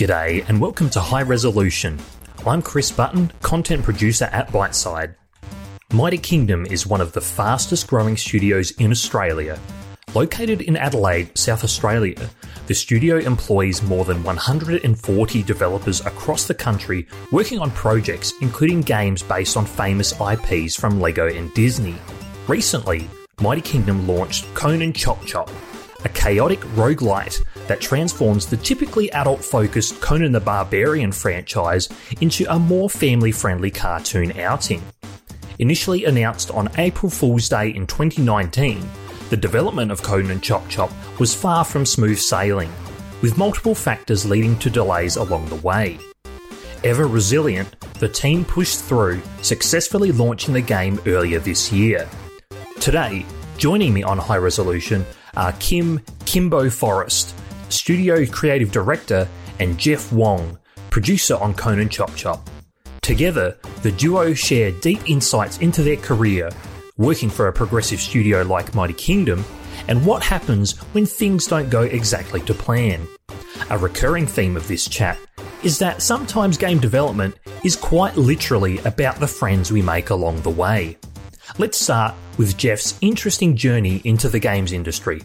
G'day and welcome to High Resolution. I'm Chris Button, content producer at Byteside. Mighty Kingdom is one of the fastest growing studios in Australia. Located in Adelaide, South Australia, the studio employs more than 140 developers across the country working on projects including games based on famous IPs from Lego and Disney. Recently, Mighty Kingdom launched Conan Chop Chop, a chaotic roguelite that transforms the typically adult focused Conan the Barbarian franchise into a more family friendly cartoon outing. Initially announced on April Fool's Day in 2019, the development of Conan Chop Chop was far from smooth sailing, with multiple factors leading to delays along the way. Ever resilient, the team pushed through, successfully launching the game earlier this year. Today, joining me on High Resolution are Kim Kimbo Forrest, studio creative director, and Jeff Wong, producer on Conan Chop Chop. Together, the duo share deep insights into their career, working for a progressive studio like Mighty Kingdom, and what happens when things don't go exactly to plan. A recurring theme of this chat is that sometimes game development is quite literally about the friends we make along the way. Let's start with Jeff's interesting journey into the games industry.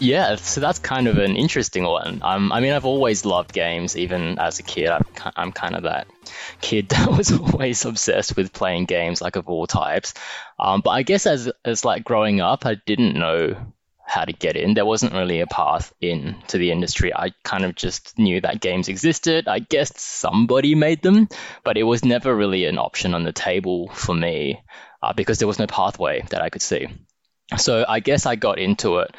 Yeah, so that's kind of an interesting one. Um, I mean, I've always loved games, even as a kid. I'm, I'm kind of that kid that was always obsessed with playing games, like of all types. Um, but I guess as as like growing up, I didn't know how to get in. There wasn't really a path in to the industry. I kind of just knew that games existed. I guess somebody made them, but it was never really an option on the table for me uh, because there was no pathway that I could see. So I guess I got into it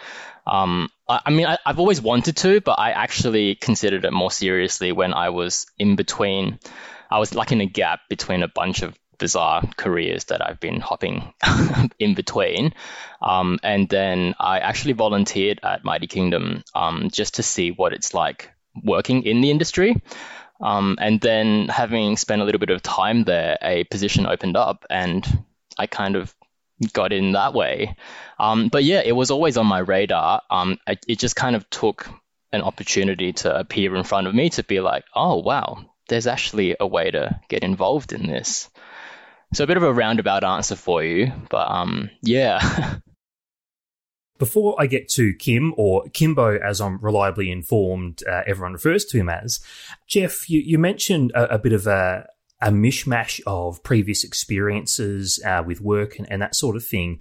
um, I, I mean, I, have always wanted to, but I actually considered it more seriously when I was in between. I was like in a gap between a bunch of bizarre careers that I've been hopping in between. Um, and then I actually volunteered at Mighty Kingdom um, just to see what it's like working in the industry. Um, and then having spent a little bit of time there, a position opened up and I kind of got in that way. Um, but yeah, it was always on my radar. Um, it, it just kind of took an opportunity to appear in front of me to be like, oh, wow, there's actually a way to get involved in this. So a bit of a roundabout answer for you, but um, yeah. Before I get to Kim, or Kimbo, as I'm reliably informed, uh, everyone refers to him as, Jeff, you, you mentioned a, a bit of a, a mishmash of previous experiences uh, with work and, and, that sort of thing.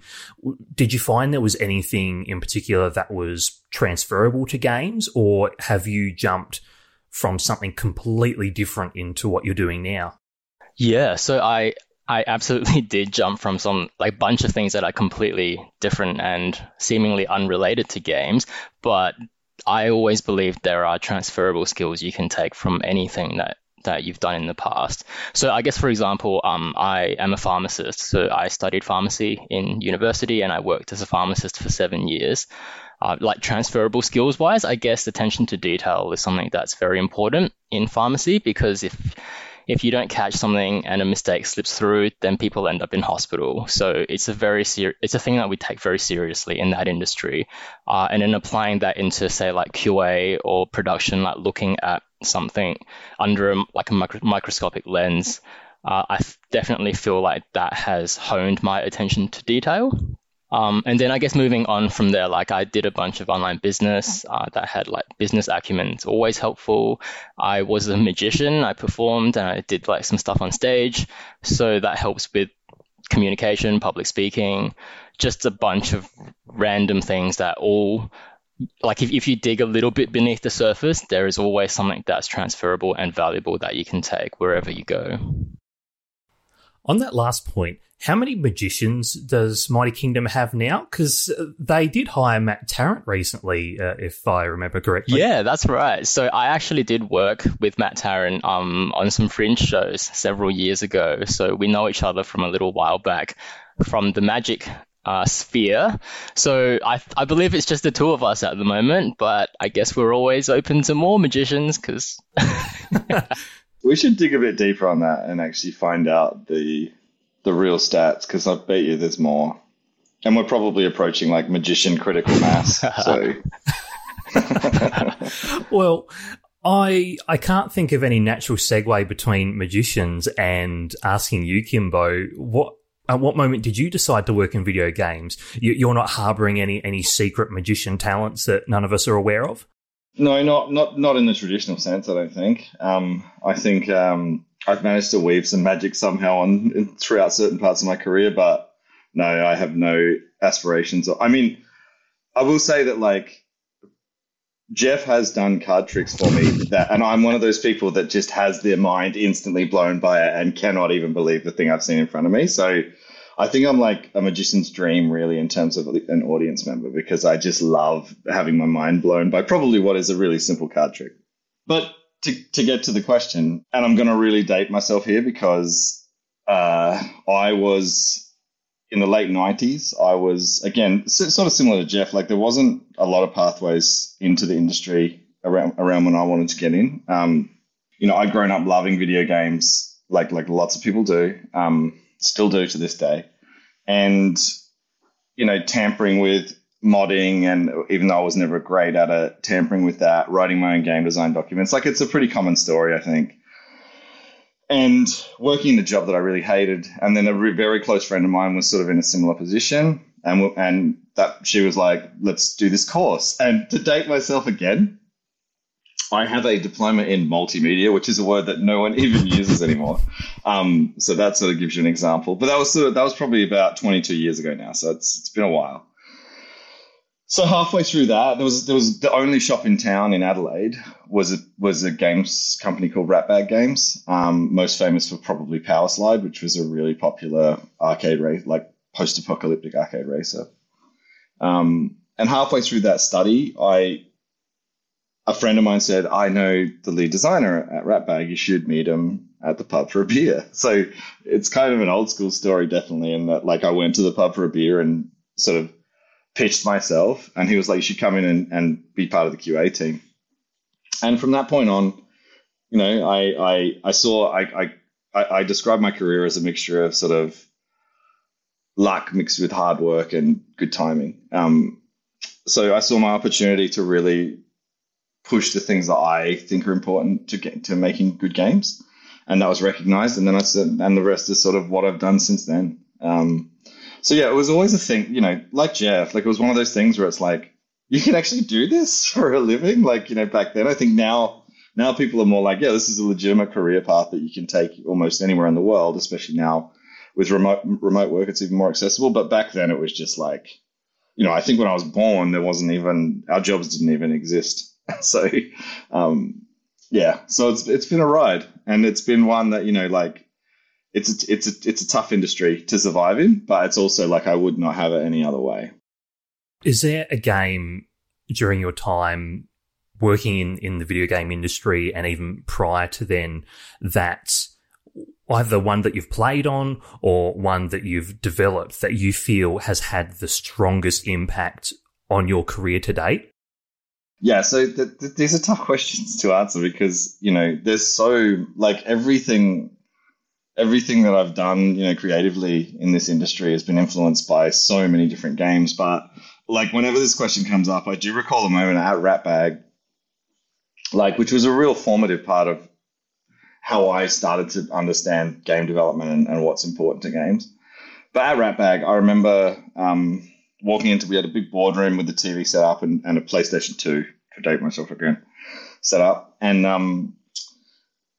Did you find there was anything in particular that was transferable to games, or have you jumped from something completely different into what you're doing now? Yeah, so I I absolutely did jump from some like bunch of things that are completely different and seemingly unrelated to games, but I always believe there are transferable skills you can take from anything that that you've done in the past. So I guess, for example, um, I am a pharmacist. So I studied pharmacy in university and I worked as a pharmacist for seven years. Uh, like transferable skills wise, I guess attention to detail is something that's very important in pharmacy because if if you don't catch something and a mistake slips through, then people end up in hospital. So it's a very ser- it's a thing that we take very seriously in that industry. Uh, and then applying that into say like QA or production, like looking at something under a, like a micro- microscopic lens, uh, I definitely feel like that has honed my attention to detail. Um, and then I guess moving on from there, like I did a bunch of online business uh, that had like business acumen. It's always helpful. I was a magician. I performed and I did like some stuff on stage. So that helps with communication, public speaking, just a bunch of random things that all like if, if you dig a little bit beneath the surface, there is always something that's transferable and valuable that you can take wherever you go. On that last point, how many magicians does Mighty Kingdom have now? Because they did hire Matt Tarrant recently, uh, if I remember correctly. Yeah, that's right. So I actually did work with Matt Tarrant um, on some fringe shows several years ago. So we know each other from a little while back from the Magic uh, sphere. So I, I believe it's just the two of us at the moment, but I guess we're always open to more magicians because. we should dig a bit deeper on that and actually find out the the real stats because I bet you there's more. And we're probably approaching like magician critical mass. so. well, I I can't think of any natural segue between magicians and asking you, Kimbo, what at what moment did you decide to work in video games? You, are not harboring any any secret magician talents that none of us are aware of. No, not not not in the traditional sense. I don't think. Um, I think um, I've managed to weave some magic somehow on throughout certain parts of my career, but no, I have no aspirations. I mean, I will say that like Jeff has done card tricks for me that, and I'm one of those people that just has their mind instantly blown by it and cannot even believe the thing I've seen in front of me. So I think I'm like a magician's dream, really, in terms of an audience member, because I just love having my mind blown by probably what is a really simple card trick. But to, to get to the question, and I'm going to really date myself here because uh, I was in the late 90s. I was, again, sort of similar to Jeff, like there wasn't a lot of pathways into the industry around, around when I wanted to get in. Um, you know, I'd grown up loving video games like, like lots of people do, um, still do to this day. And, you know, tampering with modding and even though I was never great at it, tampering with that, writing my own game design documents. Like it's a pretty common story, I think. And working in a job that I really hated, and then a very close friend of mine was sort of in a similar position, and and that she was like, "Let's do this course." And to date myself again, I have a diploma in multimedia, which is a word that no one even uses anymore. Um, so that sort of gives you an example. But that was sort of, that was probably about 22 years ago now, so it's it's been a while. So halfway through that, there was there was the only shop in town in Adelaide was a was a games company called Ratbag Games, um, most famous for probably Powerslide, which was a really popular arcade race, like post-apocalyptic arcade racer. Um, and halfway through that study, I a friend of mine said, "I know the lead designer at Ratbag. You should meet him at the pub for a beer." So it's kind of an old school story, definitely, in that like I went to the pub for a beer and sort of pitched myself, and he was like, "You should come in and, and be part of the QA team." And from that point on, you know, I I, I saw I, I I described my career as a mixture of sort of luck mixed with hard work and good timing. Um, so I saw my opportunity to really push the things that I think are important to get to making good games, and that was recognized. And then I said, and the rest is sort of what I've done since then. Um, so yeah, it was always a thing, you know, like Jeff, like it was one of those things where it's like, you can actually do this for a living. Like, you know, back then, I think now, now people are more like, yeah, this is a legitimate career path that you can take almost anywhere in the world, especially now with remote, remote work, it's even more accessible. But back then it was just like, you know, I think when I was born, there wasn't even, our jobs didn't even exist. so, um, yeah, so it's, it's been a ride and it's been one that, you know, like it's a, it's a, it's a tough industry to survive in, but it's also like I would not have it any other way. Is there a game during your time working in, in the video game industry and even prior to then that either one that you've played on or one that you've developed that you feel has had the strongest impact on your career to date? Yeah, so th- th- these are tough questions to answer because, you know, there's so, like, everything everything that I've done, you know, creatively in this industry has been influenced by so many different games. But like whenever this question comes up, I do recall a moment at Ratbag, like which was a real formative part of how I started to understand game development and, and what's important to games. But at Ratbag, I remember um, walking into we had a big boardroom with the TV set up and, and a PlayStation Two to date myself again set up, and um,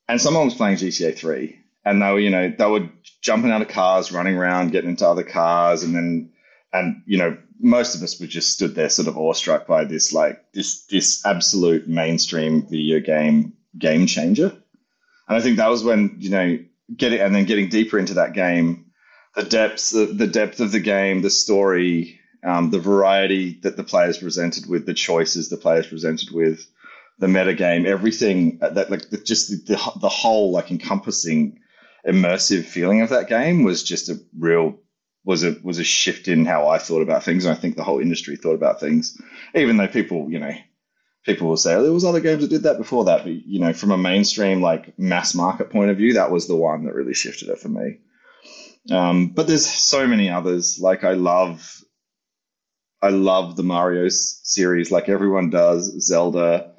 and someone was playing GTA Three, and they were you know they were jumping out of cars, running around, getting into other cars, and then and you know most of us were just stood there sort of awestruck by this like this this absolute mainstream video game game changer. And i think that was when you know getting and then getting deeper into that game the depths the, the depth of the game the story um, the variety that the players presented with the choices the players presented with the meta game everything that like the, just the, the, the whole like encompassing immersive feeling of that game was just a real was a was a shift in how I thought about things, and I think the whole industry thought about things. Even though people, you know, people will say oh, there was other games that did that before that, but you know, from a mainstream like mass market point of view, that was the one that really shifted it for me. Um, but there's so many others. Like I love, I love the Mario series, like everyone does. Zelda,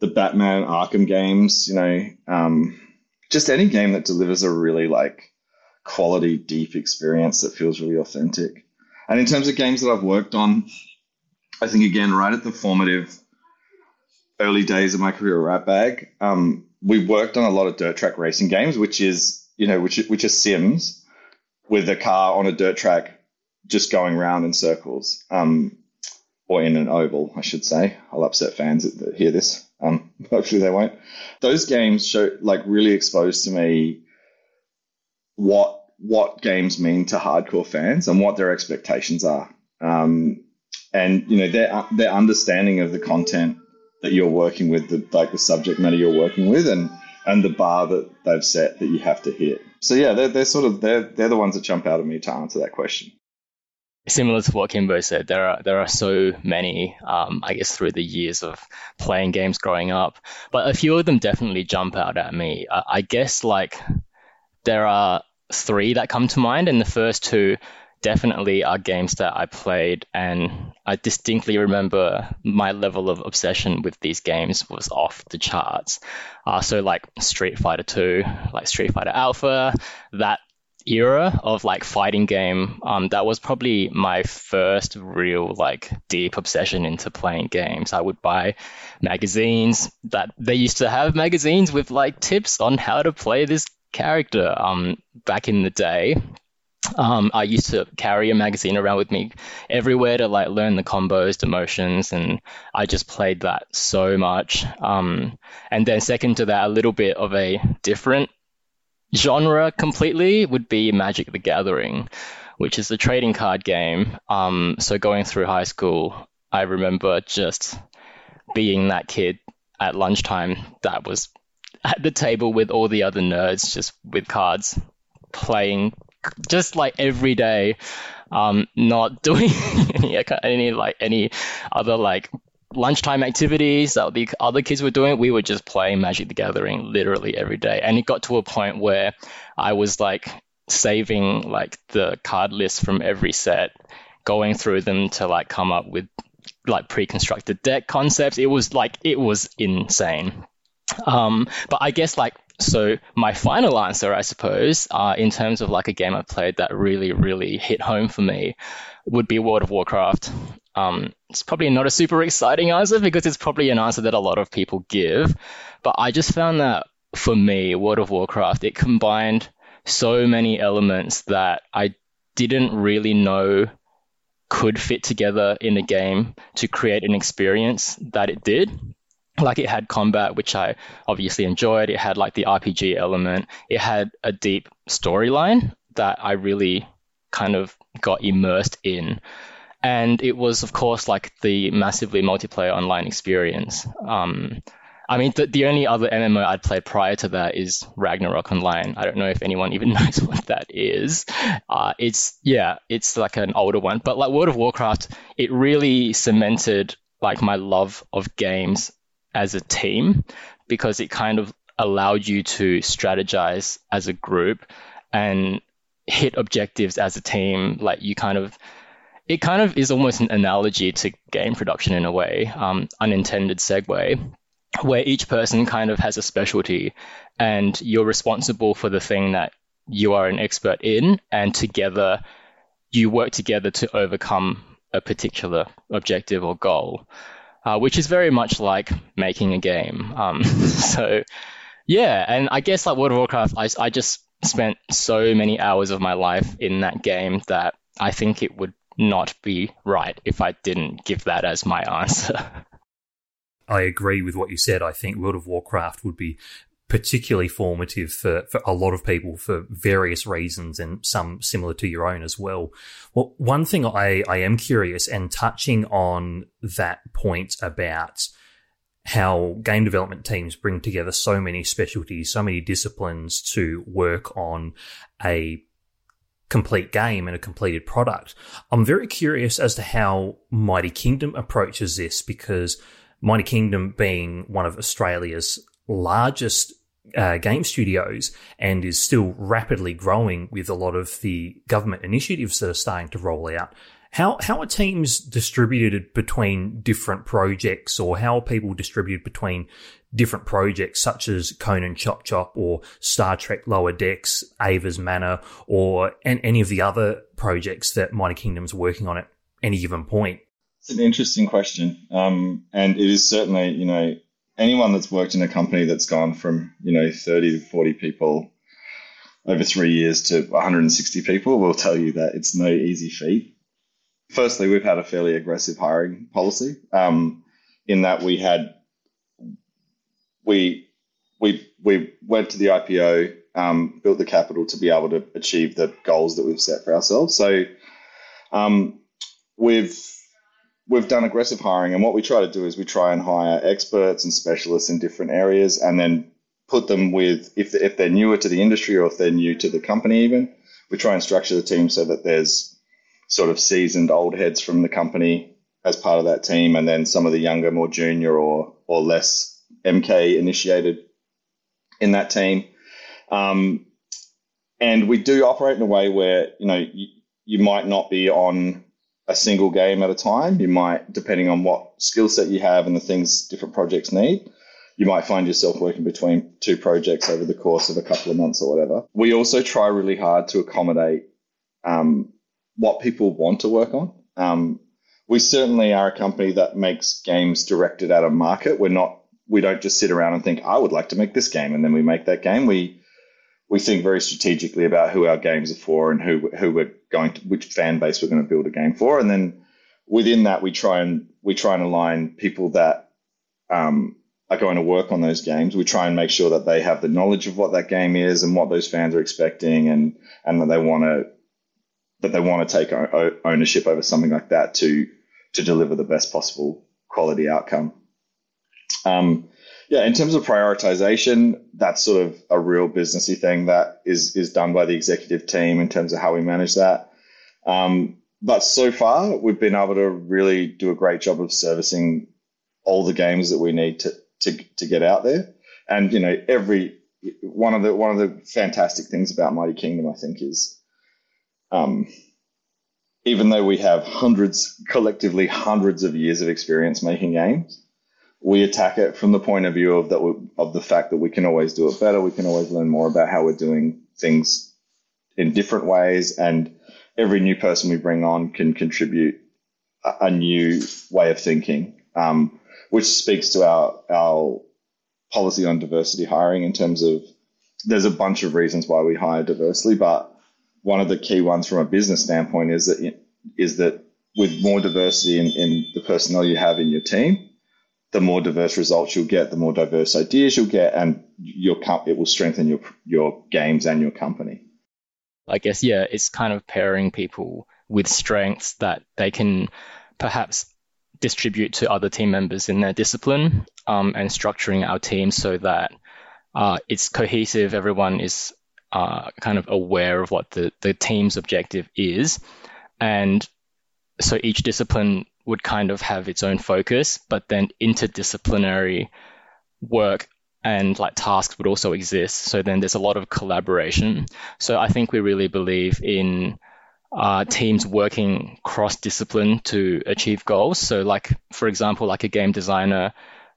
the Batman Arkham games. You know, um, just any game that delivers a really like quality, deep experience that feels really authentic. And in terms of games that I've worked on, I think again, right at the formative early days of my career at Ratbag, um, we worked on a lot of dirt track racing games, which is you know which which are sims with a car on a dirt track just going round in circles, um, or in an oval, I should say. I'll upset fans that hear this. Um, hopefully they won't. Those games show like really exposed to me what what games mean to hardcore fans and what their expectations are. Um, and you know their their understanding of the content that you're working with, the like the subject matter you're working with, and and the bar that they've set that you have to hit. So yeah, they're they're sort of they're they're the ones that jump out at me to answer that question. Similar to what Kimbo said, there are there are so many, um, I guess, through the years of playing games growing up, but a few of them definitely jump out at me. Uh, I guess like there are three that come to mind, and the first two definitely are games that I played, and I distinctly remember my level of obsession with these games was off the charts. Uh, so like Street Fighter 2, like Street Fighter Alpha, that era of like fighting game um, that was probably my first real like deep obsession into playing games i would buy magazines that they used to have magazines with like tips on how to play this character um, back in the day. Um, I used to carry a magazine around with me everywhere to like learn the combos, the motions, and I just played that so much. Um, and then second to that, a little bit of a different genre completely would be Magic the Gathering, which is a trading card game. Um, so going through high school, I remember just being that kid at lunchtime that was at the table with all the other nerds, just with cards, playing just like every day, um, not doing any, any like any other like lunchtime activities that the other kids were doing. We were just playing Magic the Gathering literally every day, and it got to a point where I was like saving like the card list from every set, going through them to like come up with like pre-constructed deck concepts. It was like it was insane. Um, but I guess like so my final answer, I suppose, uh, in terms of like a game I've played that really, really hit home for me, would be World of Warcraft. Um, it's probably not a super exciting answer because it's probably an answer that a lot of people give, but I just found that for me, World of Warcraft, it combined so many elements that I didn't really know could fit together in a game to create an experience that it did. Like it had combat which i obviously enjoyed. It had like the rpg element. It had a deep storyline that i really kind of got immersed in and it was of course like the massively multiplayer online experience um, I mean, the, the only other MMO I'd played prior to that is Ragnarok Online. I don't know if anyone even knows what that is. Uh, it's yeah, it's like an older one, but like World of Warcraft, it really cemented like my love of games as a team because it kind of allowed you to strategize as a group and hit objectives as a team. Like you kind of, it kind of is almost an analogy to game production in a way, um, unintended segue, where each person kind of has a specialty and you're responsible for the thing that you are an expert in, and together you work together to overcome a particular objective or goal, uh, which is very much like making a game. Um, so, yeah, and I guess like World of Warcraft, I, I just spent so many hours of my life in that game that I think it would not be right if I didn't give that as my answer. I agree with what you said. I think World of Warcraft would be particularly formative for, for a lot of people for various reasons and some similar to your own as well. Well, one thing I, I am curious and touching on that point about how game development teams bring together so many specialties, so many disciplines to work on a complete game and a completed product. I'm very curious as to how Mighty Kingdom approaches this because Mighty Kingdom being one of Australia's largest uh, game studios and is still rapidly growing with a lot of the government initiatives that are starting to roll out. How how are teams distributed between different projects, or how are people distributed between different projects such as Conan Chop Chop or Star Trek Lower Decks, Ava's Manor, or and any of the other projects that Mighty Kingdom's working on at any given point? It's an interesting question, um, and it is certainly you know anyone that's worked in a company that's gone from you know 30 to 40 people over three years to 160 people will tell you that it's no easy feat. Firstly, we've had a fairly aggressive hiring policy um, in that we had we we we went to the IPO, um, built the capital to be able to achieve the goals that we've set for ourselves. So um, we've we've done aggressive hiring, and what we try to do is we try and hire experts and specialists in different areas, and then put them with if if they're newer to the industry or if they're new to the company, even we try and structure the team so that there's sort of seasoned old heads from the company as part of that team, and then some of the younger, more junior or or less MK initiated in that team. Um, and we do operate in a way where you know you, you might not be on a single game at a time. You might, depending on what skill set you have and the things different projects need, you might find yourself working between two projects over the course of a couple of months or whatever. We also try really hard to accommodate um, what people want to work on. Um, we certainly are a company that makes games directed at a market. We're not, we don't just sit around and think, I would like to make this game, and then we make that game. We we think very strategically about who our games are for and who who we're going to which fan base we're going to build a game for, and then within that we try and we try and align people that um, are going to work on those games. We try and make sure that they have the knowledge of what that game is and what those fans are expecting, and and that they want to that they want to take ownership over something like that to to deliver the best possible quality outcome. Um, yeah, in terms of prioritization, that's sort of a real businessy thing that is is done by the executive team in terms of how we manage that. Um, but so far, we've been able to really do a great job of servicing all the games that we need to to to get out there. And you know, every one of the one of the fantastic things about Mighty Kingdom, I think, is um, even though we have hundreds, collectively hundreds of years of experience making games, we attack it from the point of view of that of the fact that we can always do it better. We can always learn more about how we're doing things in different ways, and every new person we bring on can contribute a, a new way of thinking, um, which speaks to our our policy on diversity hiring in terms of there's a bunch of reasons why we hire diversely, but one of the key ones from a business standpoint is that is that with more diversity in, in the personnel you have in your team, the more diverse results you'll get, the more diverse ideas you'll get, and your it will strengthen your your games and your company. I guess yeah, it's kind of pairing people with strengths that they can perhaps distribute to other team members in their discipline, um, and structuring our team so that uh, it's cohesive. Everyone is uh, kind of aware of what the the team's objective is, and so each discipline would kind of have its own focus, but then interdisciplinary work and like tasks would also exist. So then there's a lot of collaboration. So I think we really believe in uh, teams working cross discipline to achieve goals. So like for example, like a game designer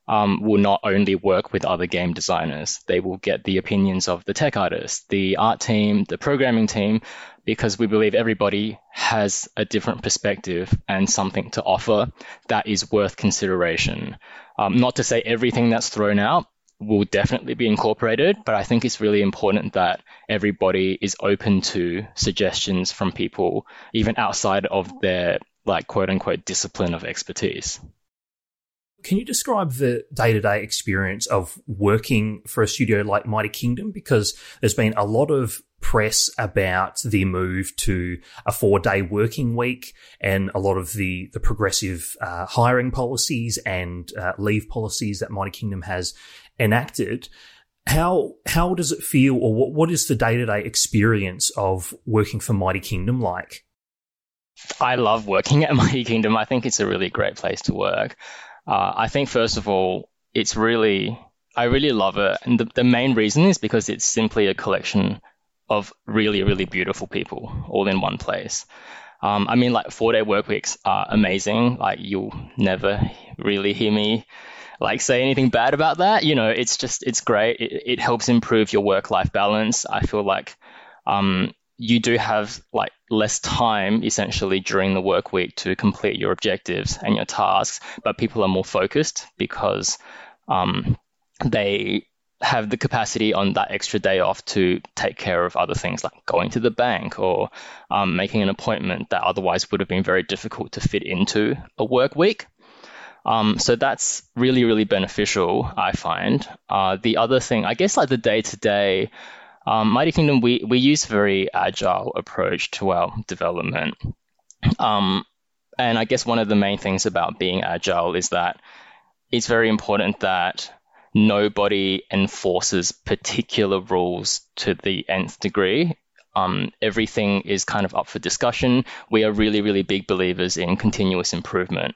um, will not only work with other game designers, they will get the opinions of the tech artists, the art team, the programming team, because we believe everybody has a different perspective and something to offer that is worth consideration. Um, not to say everything that's thrown out will definitely be incorporated, but I think it's really important that everybody is open to suggestions from people, even outside of their like quote unquote discipline of expertise. Can you describe the day to day experience of working for a studio like Mighty Kingdom? Because there's been a lot of press about the move to a four day working week and a lot of the, the progressive uh, hiring policies and uh, leave policies that Mighty Kingdom has enacted. How how does it feel, or what, what is the day to day experience of working for Mighty Kingdom like? I love working at Mighty Kingdom. I think it's a really great place to work. Uh, I think first of all, it's really I really love it, and the, the main reason is because it's simply a collection of really really beautiful people all in one place. Um, I mean, like four day work weeks are amazing. Like you'll never really hear me like say anything bad about that. You know, it's just it's great. It, it helps improve your work life balance. I feel like um, you do have like less time essentially during the work week to complete your objectives and your tasks, but people are more focused because um, they have the capacity on that extra day off to take care of other things like going to the bank or um, making an appointment that otherwise would have been very difficult to fit into a work week. Um, so that's really, really beneficial, I find. Uh, the other thing, I guess, like the day to day, um, Mighty Kingdom, we, we use a very agile approach to our development. Um, and I guess one of the main things about being agile is that it's very important that nobody enforces particular rules to the nth degree. Um, everything is kind of up for discussion. We are really, really big believers in continuous improvement.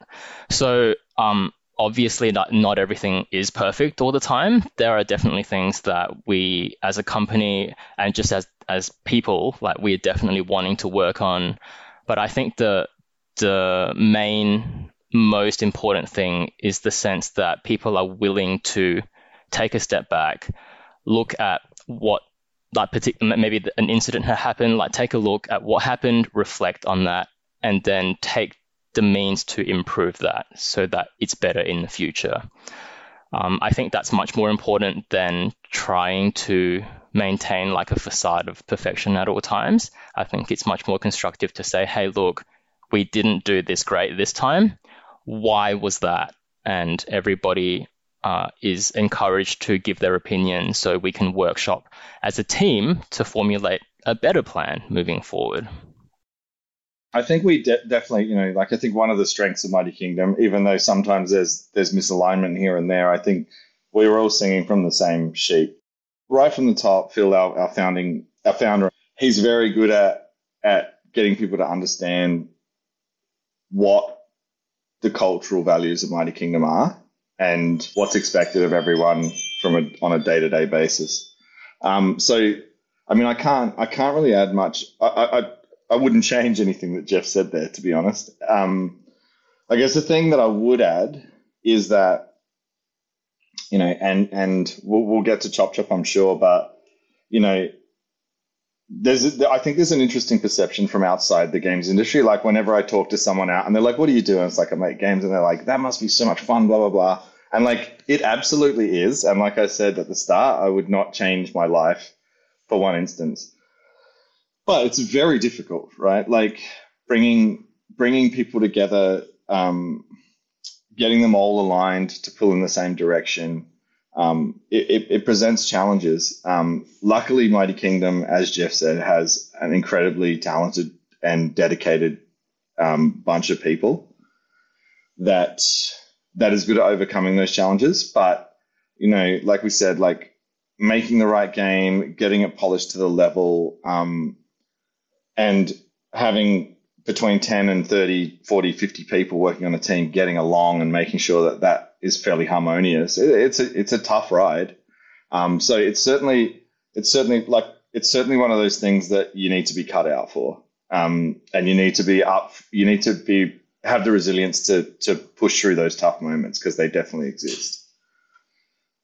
So um, obviously not, not everything is perfect all the time. There are definitely things that we as a company and just as as people, like we're definitely wanting to work on. But I think the the main most important thing is the sense that people are willing to take a step back, look at what like particular maybe an incident had happened, like take a look at what happened, reflect on that, and then take the means to improve that so that it's better in the future. Um, I think that's much more important than trying to maintain like a facade of perfection at all times. I think it's much more constructive to say, hey, look, we didn't do this great this time. Why was that? And everybody uh, is encouraged to give their opinion so we can workshop as a team to formulate a better plan moving forward. I think we de- definitely, you know, like I think one of the strengths of Mighty Kingdom, even though sometimes there's there's misalignment here and there, I think we were all singing from the same sheet. Right from the top, Phil, our, our founding our founder, he's very good at at getting people to understand what the cultural values of Mighty Kingdom are and what's expected of everyone from a on a day to day basis. Um, so, I mean, I can't I can't really add much. I, I, I wouldn't change anything that Jeff said there, to be honest. Um, I guess the thing that I would add is that, you know, and and we'll, we'll get to Chop Chop, I'm sure, but you know, there's I think there's an interesting perception from outside the games industry. Like whenever I talk to someone out and they're like, "What are you doing?" It's like I make games, and they're like, "That must be so much fun." Blah blah blah. And like it absolutely is. And like I said at the start, I would not change my life for one instance but it's very difficult, right? Like bringing bringing people together, um, getting them all aligned to pull in the same direction. Um, it, it, it, presents challenges. Um, luckily, Mighty Kingdom, as Jeff said, has an incredibly talented and dedicated um, bunch of people that that is good at overcoming those challenges. But you know, like we said, like making the right game, getting it polished to the level, um, and having between 10 and 30, 40, 50 people working on a team getting along and making sure that that is fairly harmonious. It, it's a, it's a tough ride. Um, so it's certainly, it's certainly like, it's certainly one of those things that you need to be cut out for. Um, and you need to be up, you need to be, have the resilience to, to push through those tough moments because they definitely exist.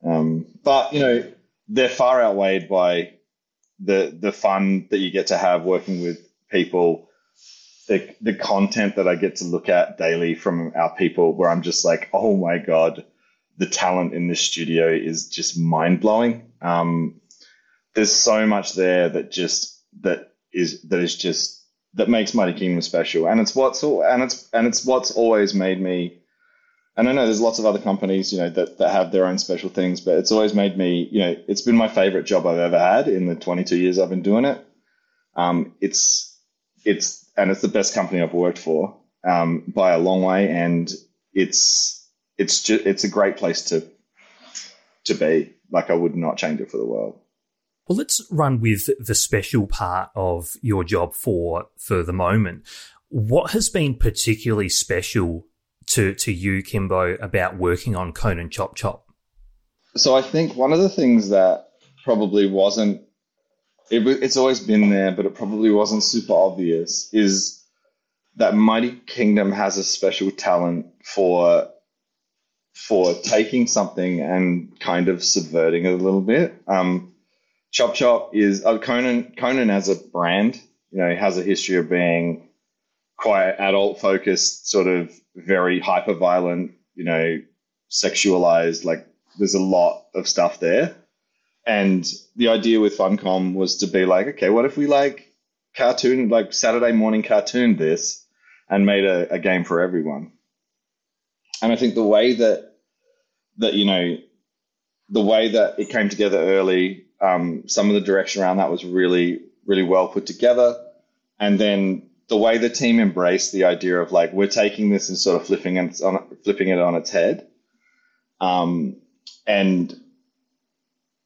Um, but you know, they're far outweighed by the the fun that you get to have working with people, the the content that I get to look at daily from our people, where I'm just like, oh my god, the talent in this studio is just mind blowing. Um, there's so much there that just that is that is just that makes Mighty Kingdom special, and it's what's and it's and it's what's always made me. And I know there's lots of other companies, you know, that, that have their own special things, but it's always made me, you know, it's been my favorite job I've ever had in the 22 years I've been doing it. Um, it's it's and it's the best company I've worked for um, by a long way, and it's it's just it's a great place to to be. Like I would not change it for the world. Well, let's run with the special part of your job for for the moment. What has been particularly special to to you, Kimbo, about working on Conan Chop Chop? So I think one of the things that probably wasn't it, it's always been there, but it probably wasn't super obvious is that Mighty Kingdom has a special talent for for taking something and kind of subverting it a little bit. Um, Chop Chop is uh, Conan. Conan as a brand, you know, has a history of being quite adult focused, sort of very hyper violent, you know, sexualized. Like there's a lot of stuff there. And the idea with Funcom was to be like, okay, what if we like cartoon, like Saturday morning cartoon this and made a, a game for everyone? And I think the way that, that, you know, the way that it came together early, um, some of the direction around that was really, really well put together. And then the way the team embraced the idea of like, we're taking this and sort of flipping it on, flipping it on its head. Um, and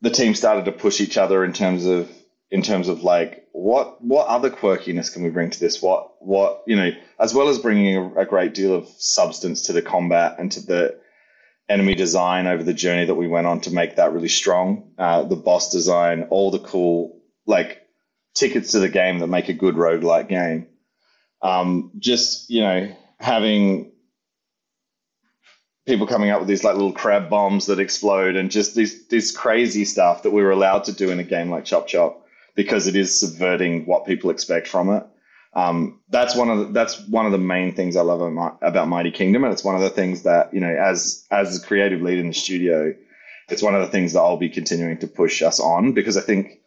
the team started to push each other in terms of in terms of like what what other quirkiness can we bring to this? What what you know, as well as bringing a, a great deal of substance to the combat and to the enemy design over the journey that we went on to make that really strong. Uh, the boss design, all the cool like tickets to the game that make a good roguelike game. Um, just you know having people coming up with these like little crab bombs that explode and just this this crazy stuff that we were allowed to do in a game like Chop Chop because it is subverting what people expect from it. Um, that's one of the, that's one of the main things I love about, Mighty Kingdom, and it's one of the things that you know as as a creative lead in the studio, it's one of the things that I'll be continuing to push us on because I think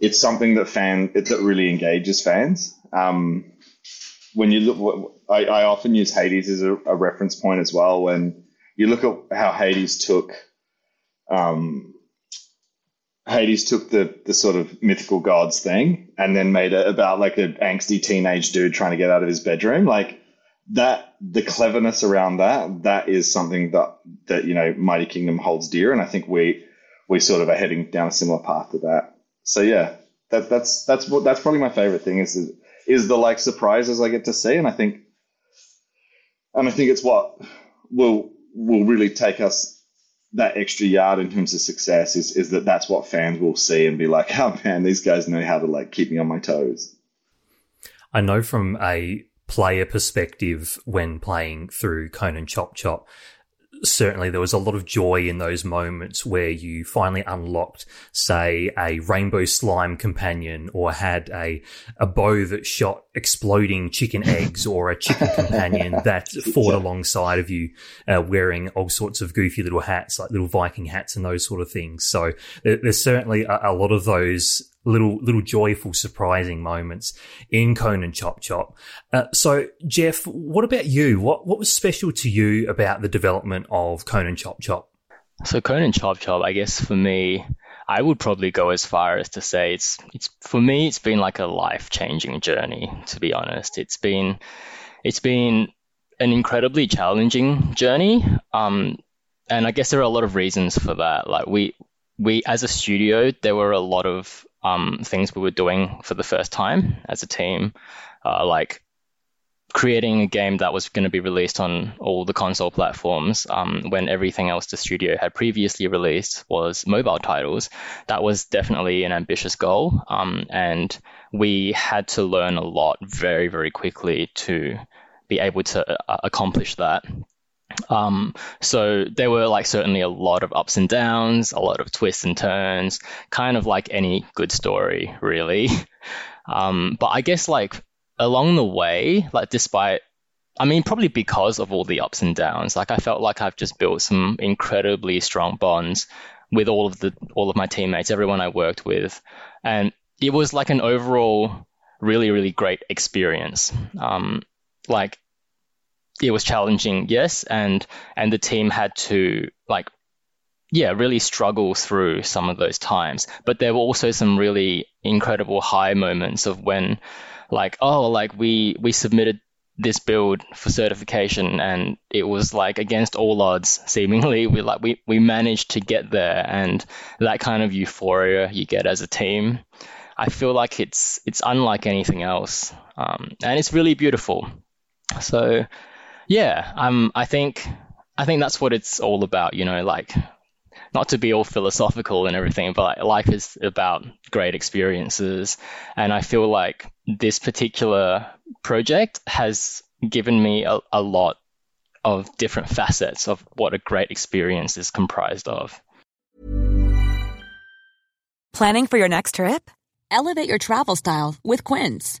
it's something that fan that really engages fans. Um, when you look, I, I often use Hades as a, a, reference point as well. When you look at how Hades took, um, Hades took the the sort of mythical gods thing and then made it about like an angsty teenage dude trying to get out of his bedroom. Like that, the cleverness around that, that is something that that you know Mighty Kingdom holds dear, and I think we we sort of are heading down a similar path to that. So yeah, that, that's that's what that's probably my favorite thing is is the like surprises I get to see, and I think, and I think it's what will will really take us that extra yard in terms of success is is that that's what fans will see and be like, oh man, these guys know how to like keep me on my toes. I know from a player perspective when playing through Conan Chop Chop certainly there was a lot of joy in those moments where you finally unlocked, say, a rainbow slime companion or had a, a bow that shot exploding chicken eggs or a chicken companion that fought alongside of you, uh, wearing all sorts of goofy little hats, like little Viking hats and those sort of things. So there, there's certainly a, a lot of those little little joyful, surprising moments in Conan Chop Chop. Uh, so, Jeff, what about you? What what was special to you about the development of Conan Chop Chop? So, Conan Chop Chop, I guess for me, I would probably go as far as to say it's it's for me, it's been like a life changing journey. To be honest, it's been it's been an incredibly challenging journey. Um, and I guess there are a lot of reasons for that. Like we we as a studio, there were a lot of um, things we were doing for the first time as a team, uh, like creating a game that was going to be released on all the console platforms um, when everything else the studio had previously released was mobile titles. That was definitely an ambitious goal, um, and we had to learn a lot very, very quickly to be able to uh, accomplish that. Um, so there were like certainly a lot of ups and downs, a lot of twists and turns, kind of like any good story, really. Um, but I guess like along the way, like despite, I mean, probably because of all the ups and downs, like I felt like I've just built some incredibly strong bonds with all of the all of my teammates, everyone I worked with, and it was like an overall really really great experience. Um, like it was challenging, yes, and and the team had to like yeah, really struggle through some of those times. But there were also some really incredible high moments of when like, oh, like we we submitted this build for certification and it was like against all odds seemingly. We like we, we managed to get there and that kind of euphoria you get as a team i feel like it's it's unlike anything else. Um, and it's really beautiful. So yeah, um, I think I think that's what it's all about. You know, like not to be all philosophical and everything, but life is about great experiences, and I feel like this particular project has given me a, a lot of different facets of what a great experience is comprised of. Planning for your next trip? Elevate your travel style with Quince.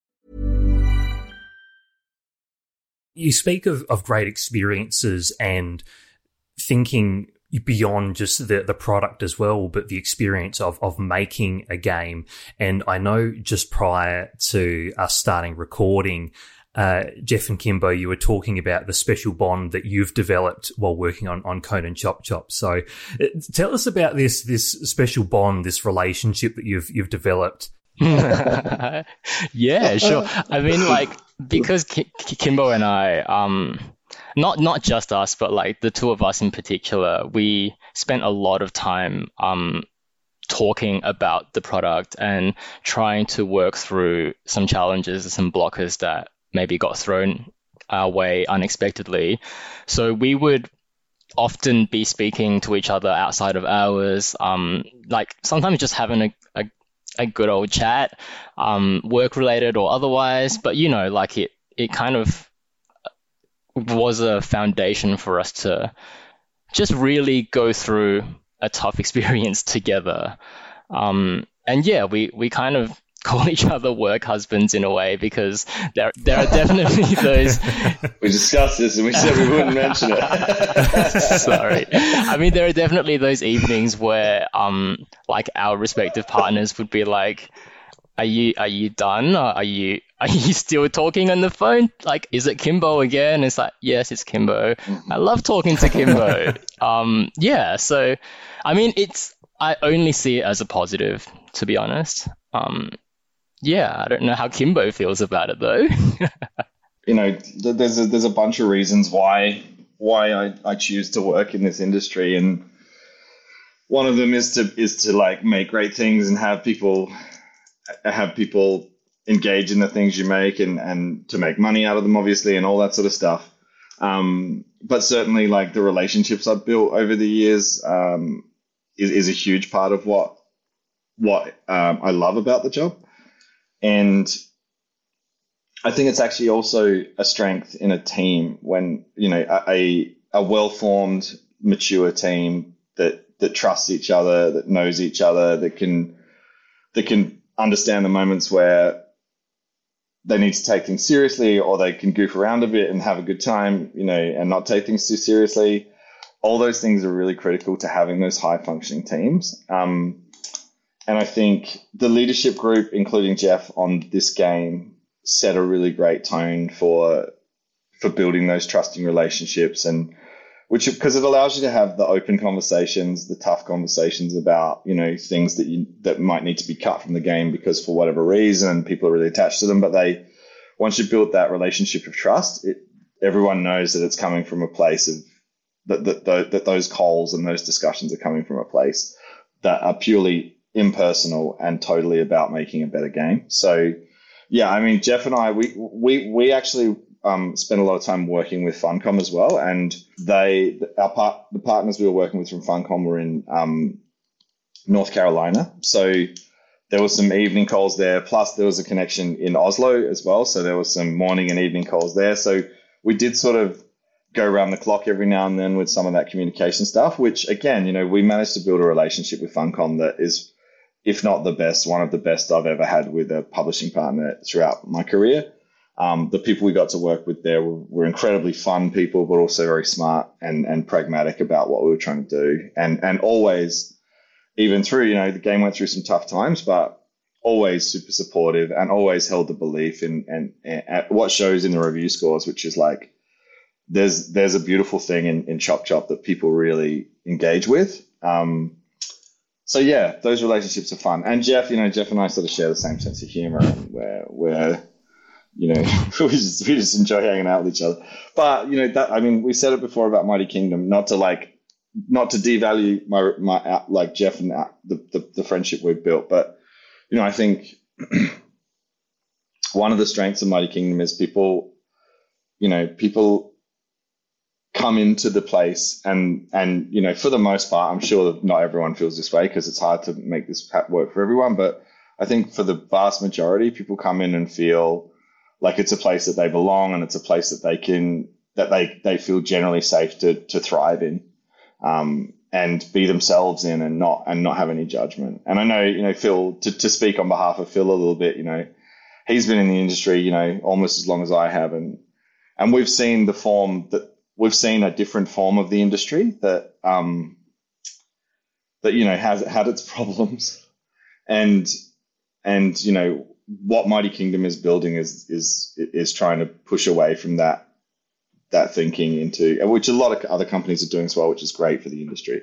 You speak of, of great experiences and thinking beyond just the, the product as well, but the experience of, of making a game. And I know just prior to us starting recording, uh, Jeff and Kimbo, you were talking about the special bond that you've developed while working on, on Conan Chop Chop. So uh, tell us about this, this special bond, this relationship that you've, you've developed. yeah, sure. I mean, like, because K- Kimbo and I, um, not not just us, but like the two of us in particular, we spent a lot of time um, talking about the product and trying to work through some challenges and some blockers that maybe got thrown our way unexpectedly. So we would often be speaking to each other outside of hours, um, like sometimes just having a, a, a good old chat, um, work related or otherwise. But you know, like it, it kind of was a foundation for us to just really go through a tough experience together. Um, and yeah, we, we kind of call each other work husbands in a way because there there are definitely those. we discussed this and we said we wouldn't mention it. Sorry, I mean there are definitely those evenings where um like our respective partners would be like. Are you are you done? Are you are you still talking on the phone? Like, is it Kimbo again? It's like, yes, it's Kimbo. I love talking to Kimbo. um, yeah. So, I mean, it's I only see it as a positive, to be honest. Um, yeah, I don't know how Kimbo feels about it though. you know, there's a, there's a bunch of reasons why why I, I choose to work in this industry, and one of them is to is to like make great things and have people have people engage in the things you make and and to make money out of them, obviously, and all that sort of stuff. Um, but certainly, like the relationships I've built over the years um, is, is a huge part of what what um, I love about the job. And I think it's actually also a strength in a team when, you know, a, a well formed, mature team that, that trusts each other, that knows each other, that can, that can understand the moments where they need to take things seriously or they can goof around a bit and have a good time, you know, and not take things too seriously. all those things are really critical to having those high functioning teams. Um, and I think the leadership group, including Jeff on this game, set a really great tone for for building those trusting relationships and which because it allows you to have the open conversations, the tough conversations about you know things that you that might need to be cut from the game because for whatever reason people are really attached to them. But they once you build that relationship of trust, it, everyone knows that it's coming from a place of that that, that those calls and those discussions are coming from a place that are purely impersonal and totally about making a better game. So yeah, I mean Jeff and I we we we actually um, spent a lot of time working with Funcom as well, and they our part the partners we were working with from Funcom were in um, North Carolina, so there was some evening calls there. Plus, there was a connection in Oslo as well, so there was some morning and evening calls there. So we did sort of go around the clock every now and then with some of that communication stuff. Which again, you know, we managed to build a relationship with Funcom that is, if not the best, one of the best I've ever had with a publishing partner throughout my career. Um, the people we got to work with there were, were, incredibly fun people, but also very smart and, and pragmatic about what we were trying to do. And, and always, even through, you know, the game went through some tough times, but always super supportive and always held the belief in, and, what shows in the review scores, which is like, there's, there's a beautiful thing in, in Chop Chop that people really engage with. Um, so yeah, those relationships are fun. And Jeff, you know, Jeff and I sort of share the same sense of humor where, where, you know, we just we just enjoy hanging out with each other. But you know, that I mean, we said it before about Mighty Kingdom, not to like, not to devalue my my uh, like Jeff and uh, the the, the friendship we've built, but you know, I think one of the strengths of Mighty Kingdom is people, you know, people come into the place and and you know for the most part i'm sure that not everyone feels this way because it's hard to make this work for everyone but i think for the vast majority people come in and feel like it's a place that they belong and it's a place that they can that they they feel generally safe to to thrive in um, and be themselves in and not and not have any judgment. And I know you know Phil to to speak on behalf of Phil a little bit. You know, he's been in the industry you know almost as long as I have, and and we've seen the form that we've seen a different form of the industry that um that you know has had its problems and and you know what Mighty Kingdom is building is is is trying to push away from that that thinking into which a lot of other companies are doing as well, which is great for the industry.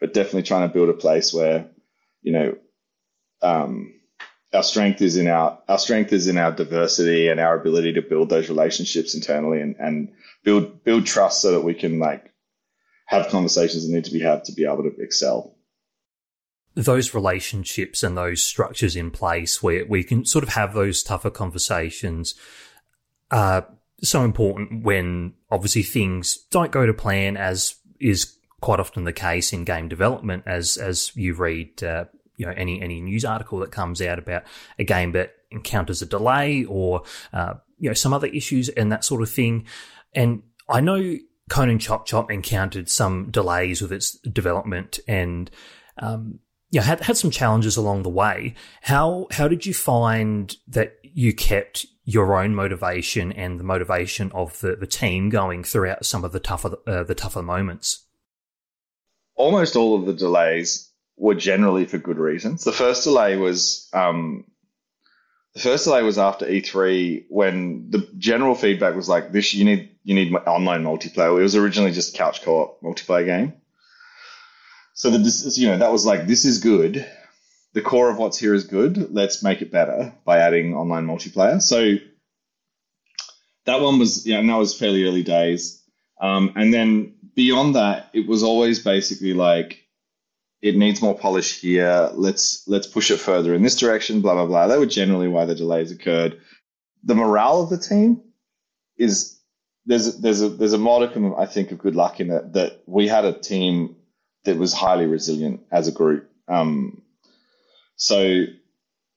But definitely trying to build a place where you know um, our strength is in our our strength is in our diversity and our ability to build those relationships internally and and build build trust so that we can like have conversations that need to be had to be able to excel. Those relationships and those structures in place where we can sort of have those tougher conversations are so important when obviously things don't go to plan as is quite often the case in game development as as you read uh, you know any any news article that comes out about a game that encounters a delay or uh, you know some other issues and that sort of thing and I know Conan Chop Chop encountered some delays with its development and um, yeah, had had some challenges along the way. How how did you find that you kept your own motivation and the motivation of the, the team going throughout some of the tougher uh, the tougher moments? Almost all of the delays were generally for good reasons. The first delay was um, the first delay was after E3 when the general feedback was like this you need you need online multiplayer. It was originally just couch co-op multiplayer game. So the you know that was like this is good. The core of what's here is good. Let's make it better by adding online multiplayer. So that one was yeah, and that was fairly early days. Um, and then beyond that, it was always basically like it needs more polish here. Let's let's push it further in this direction. Blah blah blah. That were generally why the delays occurred. The morale of the team is there's there's a there's a modicum I think of good luck in it that we had a team that was highly resilient as a group. Um, so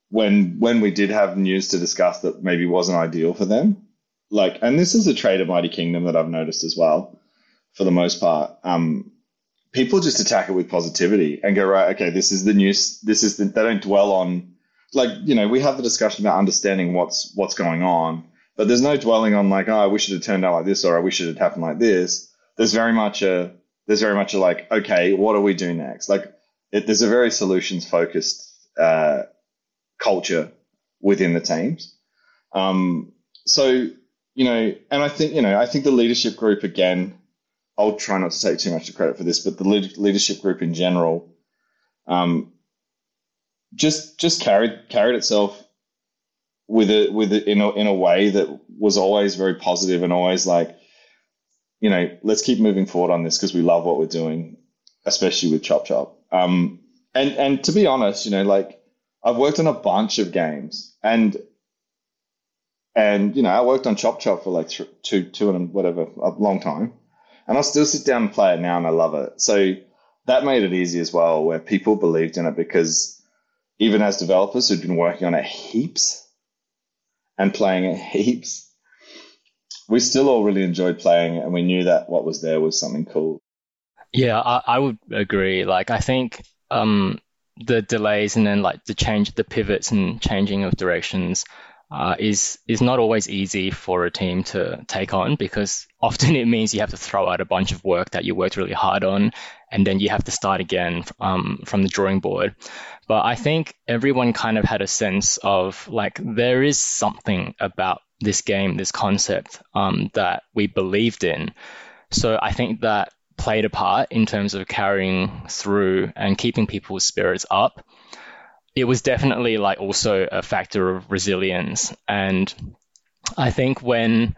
when when we did have news to discuss that maybe wasn't ideal for them, like, and this is a trait of Mighty Kingdom that I've noticed as well, for the most part. Um, people just attack it with positivity and go right. Okay, this is the news. This is the, they don't dwell on like you know we have the discussion about understanding what's what's going on, but there's no dwelling on like oh I wish it had turned out like this or I wish it had happened like this. There's very much a there's very much a like, okay, what do we do next? Like, it, there's a very solutions focused uh, culture within the teams. Um, so, you know, and I think, you know, I think the leadership group again, I'll try not to take too much credit for this, but the leadership group in general, um, just just carried carried itself with it with it in a, in a way that was always very positive and always like, you know, let's keep moving forward on this because we love what we're doing, especially with Chop Chop. Um, and and to be honest, you know, like I've worked on a bunch of games and and you know, I worked on Chop Chop for like th- two two and whatever a long time, and I still sit down and play it now, and I love it. So that made it easy as well, where people believed in it because even as developers who'd been working on it heaps and playing it heaps, we still all really enjoyed playing it, and we knew that what was there was something cool. Yeah, I, I would agree. Like, I think um, the delays and then like the change, the pivots and changing of directions uh, is is not always easy for a team to take on because often it means you have to throw out a bunch of work that you worked really hard on, and then you have to start again um, from the drawing board. But I think everyone kind of had a sense of like there is something about this game, this concept um, that we believed in. So I think that played a part in terms of carrying through and keeping people's spirits up. It was definitely like also a factor of resilience. And I think when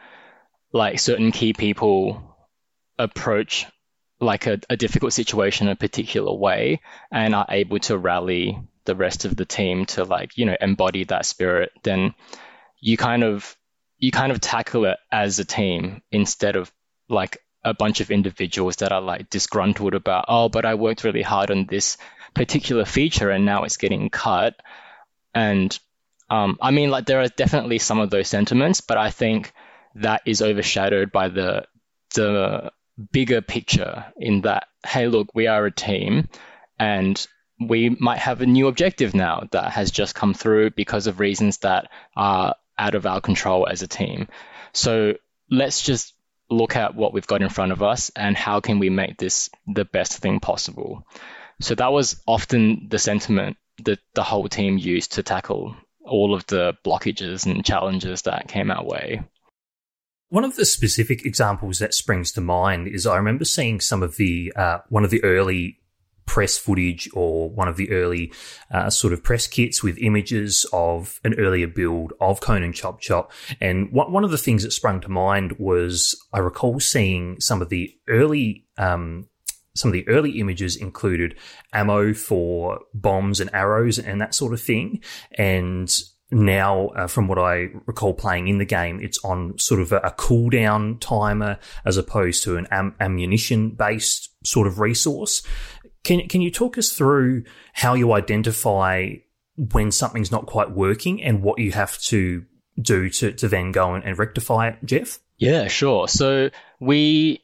like certain key people approach like a, a difficult situation in a particular way and are able to rally the rest of the team to like, you know, embody that spirit, then you kind of you kind of tackle it as a team instead of like a bunch of individuals that are like disgruntled about, oh, but I worked really hard on this particular feature and now it's getting cut. And um, I mean, like there are definitely some of those sentiments, but I think that is overshadowed by the the bigger picture in that, hey, look, we are a team and we might have a new objective now that has just come through because of reasons that are out of our control as a team. So let's just look at what we've got in front of us and how can we make this the best thing possible. So that was often the sentiment that the whole team used to tackle all of the blockages and challenges that came our way. One of the specific examples that springs to mind is I remember seeing some of the uh, one of the early press footage or one of the early uh, sort of press kits with images of an earlier build of Conan Chop Chop. And one of the things that sprung to mind was I recall seeing some of the early um, some of the early images included ammo for bombs and arrows and that sort of thing. And now, uh, from what I recall playing in the game, it's on sort of a, a cooldown timer as opposed to an am- ammunition based sort of resource. Can can you talk us through how you identify when something's not quite working and what you have to do to, to then go and, and rectify it, Jeff? Yeah, sure. So we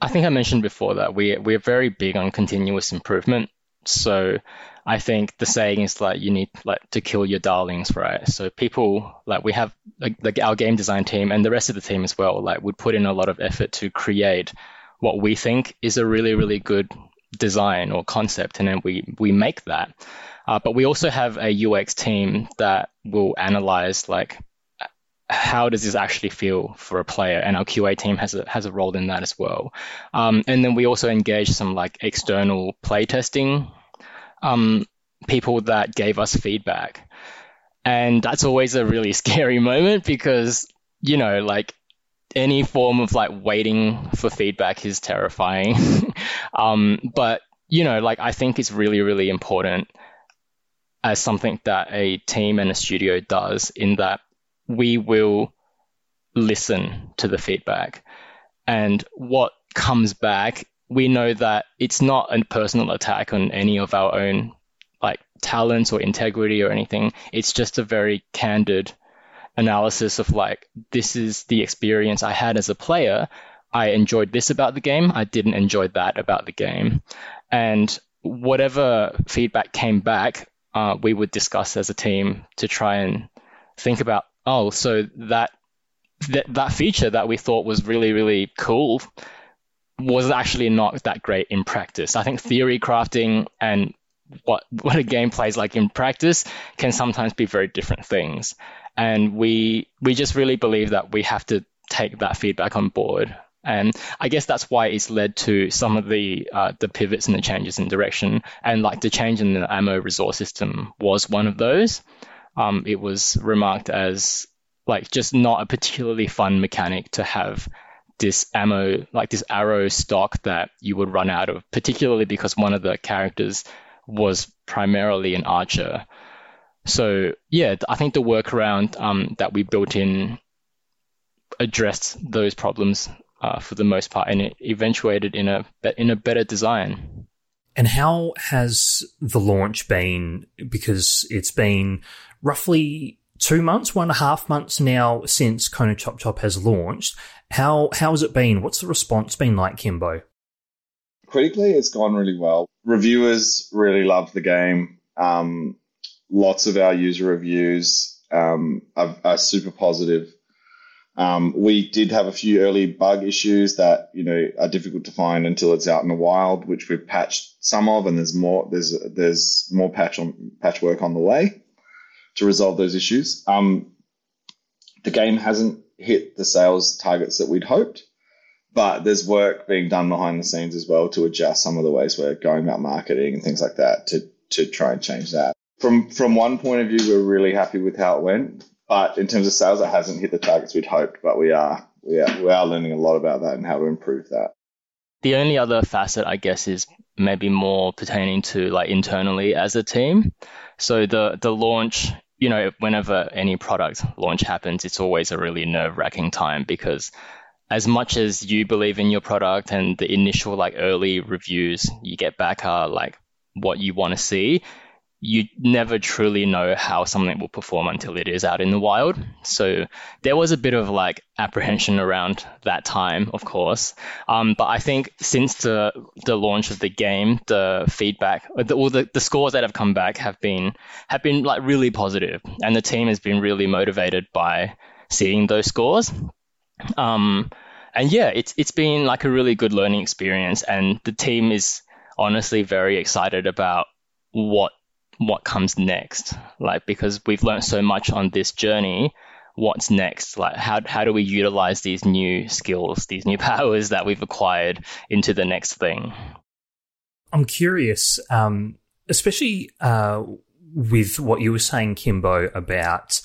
I think I mentioned before that we we're very big on continuous improvement. So I think the saying is like you need like to kill your darlings, right? So people like we have like, like our game design team and the rest of the team as well, like would put in a lot of effort to create what we think is a really really good design or concept, and then we we make that. Uh, but we also have a UX team that will analyze like how does this actually feel for a player? And our QA team has a has a role in that as well. Um, and then we also engage some like external playtesting um, people that gave us feedback. And that's always a really scary moment because, you know, like any form of like waiting for feedback is terrifying. um, but, you know, like I think it's really, really important as something that a team and a studio does in that we will listen to the feedback. And what comes back we know that it's not a personal attack on any of our own like talents or integrity or anything. It's just a very candid analysis of like this is the experience I had as a player. I enjoyed this about the game. I didn't enjoy that about the game. And whatever feedback came back, uh, we would discuss as a team to try and think about, oh, so that that that feature that we thought was really really cool was actually not that great in practice. I think theory crafting and what what a game plays like in practice can sometimes be very different things. And we we just really believe that we have to take that feedback on board. And I guess that's why it's led to some of the uh, the pivots and the changes in direction. And like the change in the ammo resource system was one of those. Um, it was remarked as like just not a particularly fun mechanic to have this ammo, like this arrow stock that you would run out of, particularly because one of the characters was primarily an archer. So yeah, I think the workaround um, that we built in addressed those problems uh, for the most part, and it eventuated in a in a better design. And how has the launch been? Because it's been roughly two months, one and a half months now since Conan Chop Chop has launched. How how has it been? What's the response been like, Kimbo? Critically, it's gone really well. Reviewers really love the game. Um, lots of our user reviews um, are, are, super positive. Um, we did have a few early bug issues that you know are difficult to find until it's out in the wild, which we've patched some of, and there's more there's there's more patch on patchwork on the way to resolve those issues. Um, the game hasn't hit the sales targets that we'd hoped, but there's work being done behind the scenes as well to adjust some of the ways we're going about marketing and things like that to to try and change that. From from one point of view, we're really happy with how it went, but in terms of sales, it hasn't hit the targets we'd hoped. But we are we are we are learning a lot about that and how to improve that. The only other facet, I guess, is maybe more pertaining to like internally as a team. So the the launch, you know, whenever any product launch happens, it's always a really nerve wracking time because as much as you believe in your product and the initial like early reviews you get back are like what you want to see, you never truly know how something will perform until it is out in the wild. So there was a bit of like apprehension around that time, of course. Um, but I think since the the launch of the game, the feedback, the, all the, the scores that have come back have been have been like really positive, and the team has been really motivated by seeing those scores. Um, and yeah, it's it's been like a really good learning experience, and the team is honestly very excited about what what comes next. Like because we've learned so much on this journey, what's next? Like how how do we utilize these new skills, these new powers that we've acquired into the next thing? I'm curious, um, especially uh, with what you were saying, Kimbo, about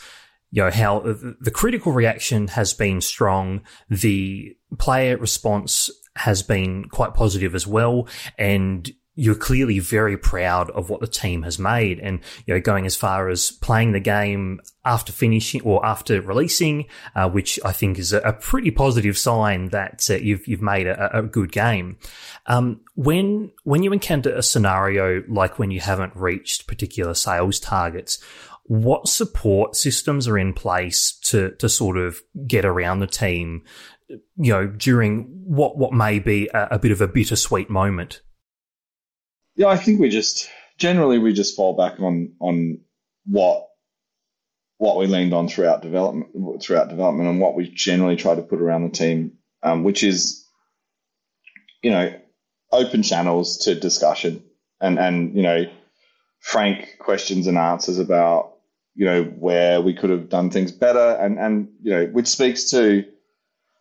you know how the critical reaction has been strong, the player response has been quite positive as well, and you're clearly very proud of what the team has made. And you know going as far as playing the game after finishing or after releasing uh, which I think is a, a, pretty positive sign that uh, you've you've made a, a good game. Um, when when you encounter a scenario like when you haven't reached particular sales targets what support systems are in place to to sort of get around the team you know during what what may be a, a bit of a bittersweet moment yeah, I think we just generally we just fall back on on what what we leaned on throughout development throughout development and what we generally try to put around the team, um, which is you know open channels to discussion and and you know frank questions and answers about you know where we could have done things better and and you know which speaks to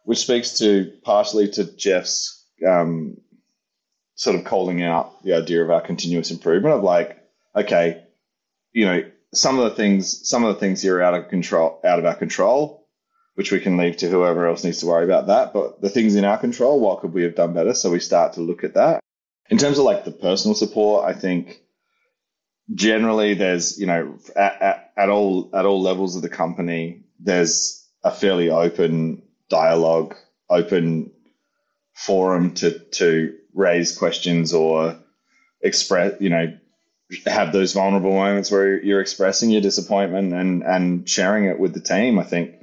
which speaks to partially to Jeff's um, sort of calling out the idea of our continuous improvement of like, okay, you know, some of the things, some of the things here are out of control, out of our control, which we can leave to whoever else needs to worry about that. But the things in our control, what could we have done better? So we start to look at that. In terms of like the personal support, I think generally there's, you know, at, at, at all, at all levels of the company, there's a fairly open dialogue, open forum to, to raise questions or express, you know, have those vulnerable moments where you're expressing your disappointment and and sharing it with the team. I think,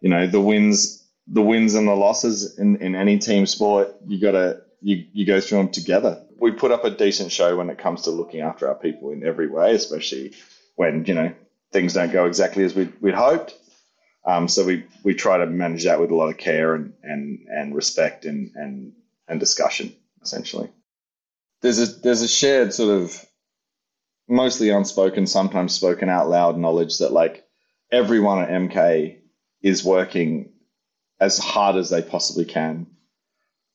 you know, the wins, the wins and the losses in, in any team sport, you gotta you you go through them together. We put up a decent show when it comes to looking after our people in every way, especially when you know things don't go exactly as we we'd hoped. Um, so we we try to manage that with a lot of care and and and respect and and and discussion, essentially. There's a there's a shared sort of mostly unspoken, sometimes spoken out loud knowledge that like everyone at MK is working as hard as they possibly can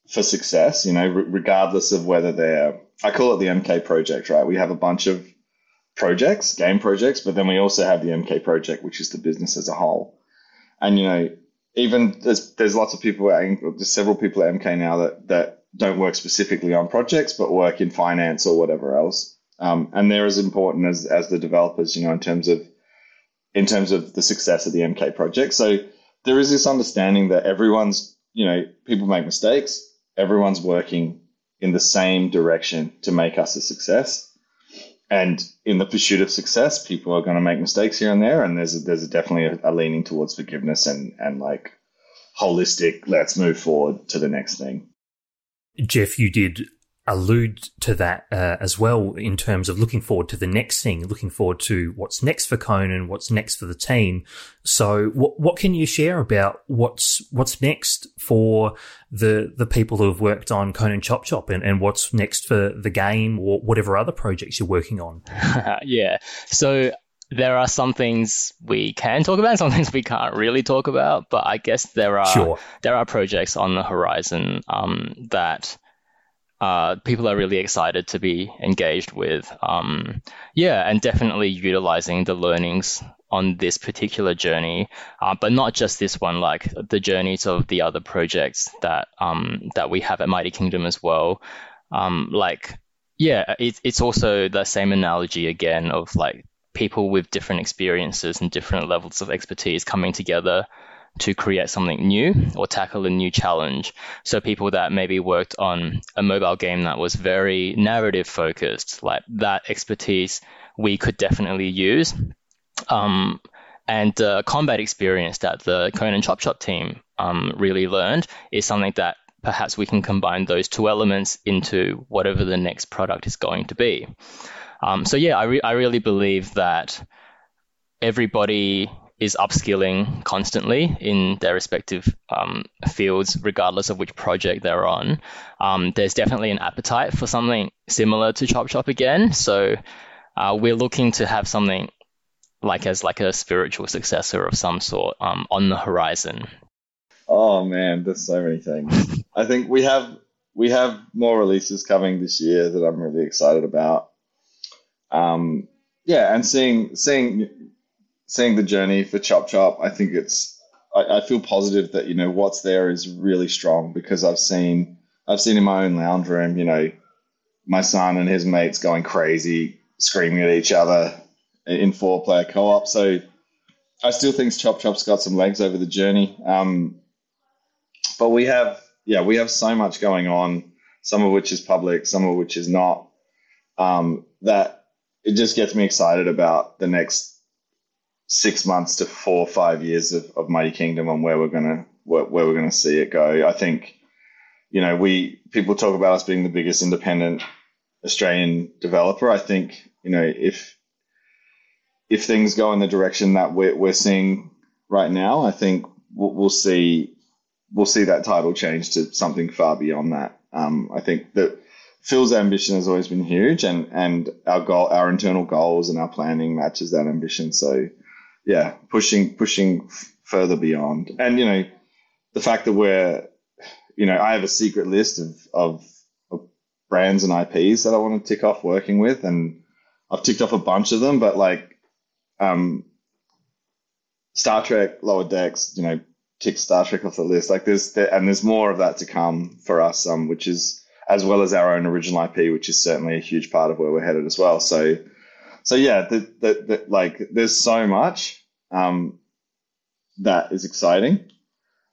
for success, you know, regardless of whether they're, I call it the MK project, right? We have a bunch of projects, game projects, but then we also have the MK project, which is the business as a whole. And, you know, even there's, there's lots of people, there's several people at MK now that, that don't work specifically on projects, but work in finance or whatever else. Um, and they're as important as, as the developers, you know, in terms of, in terms of the success of the MK project. So there is this understanding that everyone's, you know, people make mistakes. Everyone's working in the same direction to make us a success. And in the pursuit of success, people are going to make mistakes here and there. And there's a, there's a definitely a, a leaning towards forgiveness and, and like holistic, let's move forward to the next thing. Jeff, you did allude to that uh, as well in terms of looking forward to the next thing, looking forward to what's next for Conan, what's next for the team. So, what what can you share about what's what's next for the the people who have worked on Conan Chop Chop, and, and what's next for the game or whatever other projects you're working on? yeah. So. There are some things we can talk about, some things we can't really talk about. But I guess there are sure. there are projects on the horizon um, that uh, people are really excited to be engaged with. Um, yeah, and definitely utilizing the learnings on this particular journey, uh, but not just this one, like the journeys of the other projects that um, that we have at Mighty Kingdom as well. Um, like, yeah, it, it's also the same analogy again of like people with different experiences and different levels of expertise coming together to create something new or tackle a new challenge. So people that maybe worked on a mobile game that was very narrative focused, like that expertise we could definitely use. Um, and the combat experience that the Conan Chop Chop team um, really learned is something that perhaps we can combine those two elements into whatever the next product is going to be. Um, so yeah, I, re- I really believe that everybody is upskilling constantly in their respective um, fields, regardless of which project they're on. Um, there's definitely an appetite for something similar to Chop Chop again. So uh, we're looking to have something like as like a spiritual successor of some sort um, on the horizon. Oh man, there's so many things. I think we have we have more releases coming this year that I'm really excited about. Um, yeah, and seeing seeing seeing the journey for Chop Chop, I think it's I, I, feel positive that you know what's there is really strong because I've seen I've seen in my own lounge room, you know, my son and his mates going crazy, screaming at each other in four player co op. So I still think Chop Chop's got some legs over the journey. Um, but we have yeah we have so much going on, some of which is public, some of which is not. Um, that it just gets me excited about the next six months to four or five years of, of Mighty Kingdom and where we're gonna where, where we're gonna see it go. I think, you know, we people talk about us being the biggest independent Australian developer. I think, you know, if if things go in the direction that we're, we're seeing right now, I think we'll, we'll see we'll see that title change to something far beyond that. Um, I think that Phil's ambition has always been huge, and and our goal, our internal goals, and our planning matches that ambition. So yeah, pushing pushing further beyond. And you know, the fact that we're, you know, I have a secret list of, of, of brands and IPs that I want to tick off working with, and I've ticked off a bunch of them. But like, um, Star Trek Lower Decks, you know, tick Star Trek off the list. Like there's there, and there's more of that to come for us, um, which is as well as our own original IP, which is certainly a huge part of where we're headed as well. So so yeah, the, the, the, like there's so much um, that is exciting,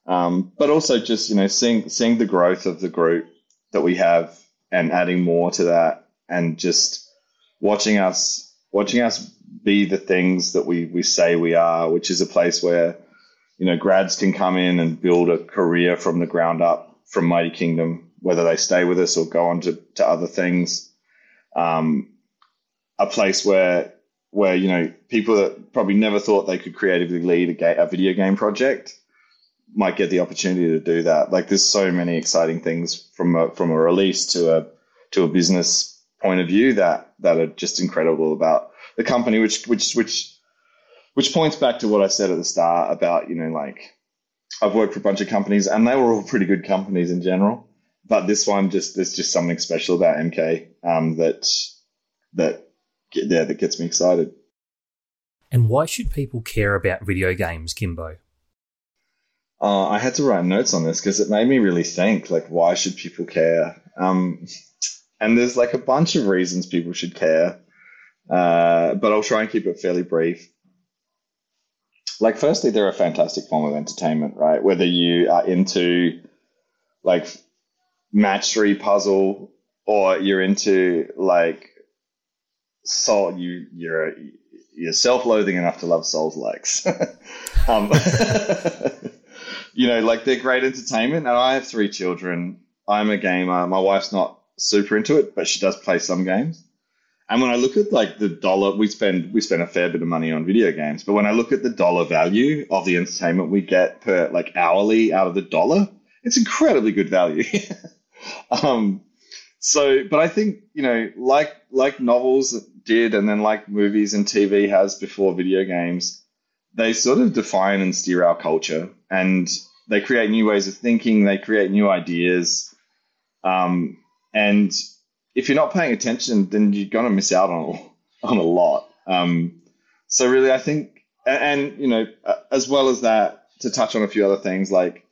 um, but also just you know seeing seeing the growth of the group that we have and adding more to that, and just watching us watching us be the things that we we say we are, which is a place where you know grads can come in and build a career from the ground up from Mighty Kingdom, whether they stay with us or go on to, to other things. Um, a place where where you know people that probably never thought they could creatively lead a, ga- a video game project might get the opportunity to do that. Like there's so many exciting things from a, from a release to a to a business point of view that that are just incredible about the company, which which which which points back to what I said at the start about you know like I've worked for a bunch of companies and they were all pretty good companies in general, but this one just there's just something special about MK um, that that yeah that gets me excited. And why should people care about video games, Kimbo? Uh, I had to write notes on this because it made me really think, like, why should people care? Um, and there's like a bunch of reasons people should care, uh, but I'll try and keep it fairly brief. Like, firstly, they're a fantastic form of entertainment, right? Whether you are into like match three puzzle or you're into like soul, you you're you're self-loathing enough to love Souls likes. um, you know, like they're great entertainment. And I have three children. I'm a gamer. My wife's not super into it, but she does play some games. And when I look at like the dollar, we spend we spend a fair bit of money on video games. But when I look at the dollar value of the entertainment we get per like hourly out of the dollar, it's incredibly good value. um, so, but I think you know, like like novels did, and then like movies and TV has before video games, they sort of define and steer our culture and they create new ways of thinking, they create new ideas. Um, and if you're not paying attention, then you're going to miss out on, on a lot. Um, so really, I think, and, and, you know, as well as that, to touch on a few other things, like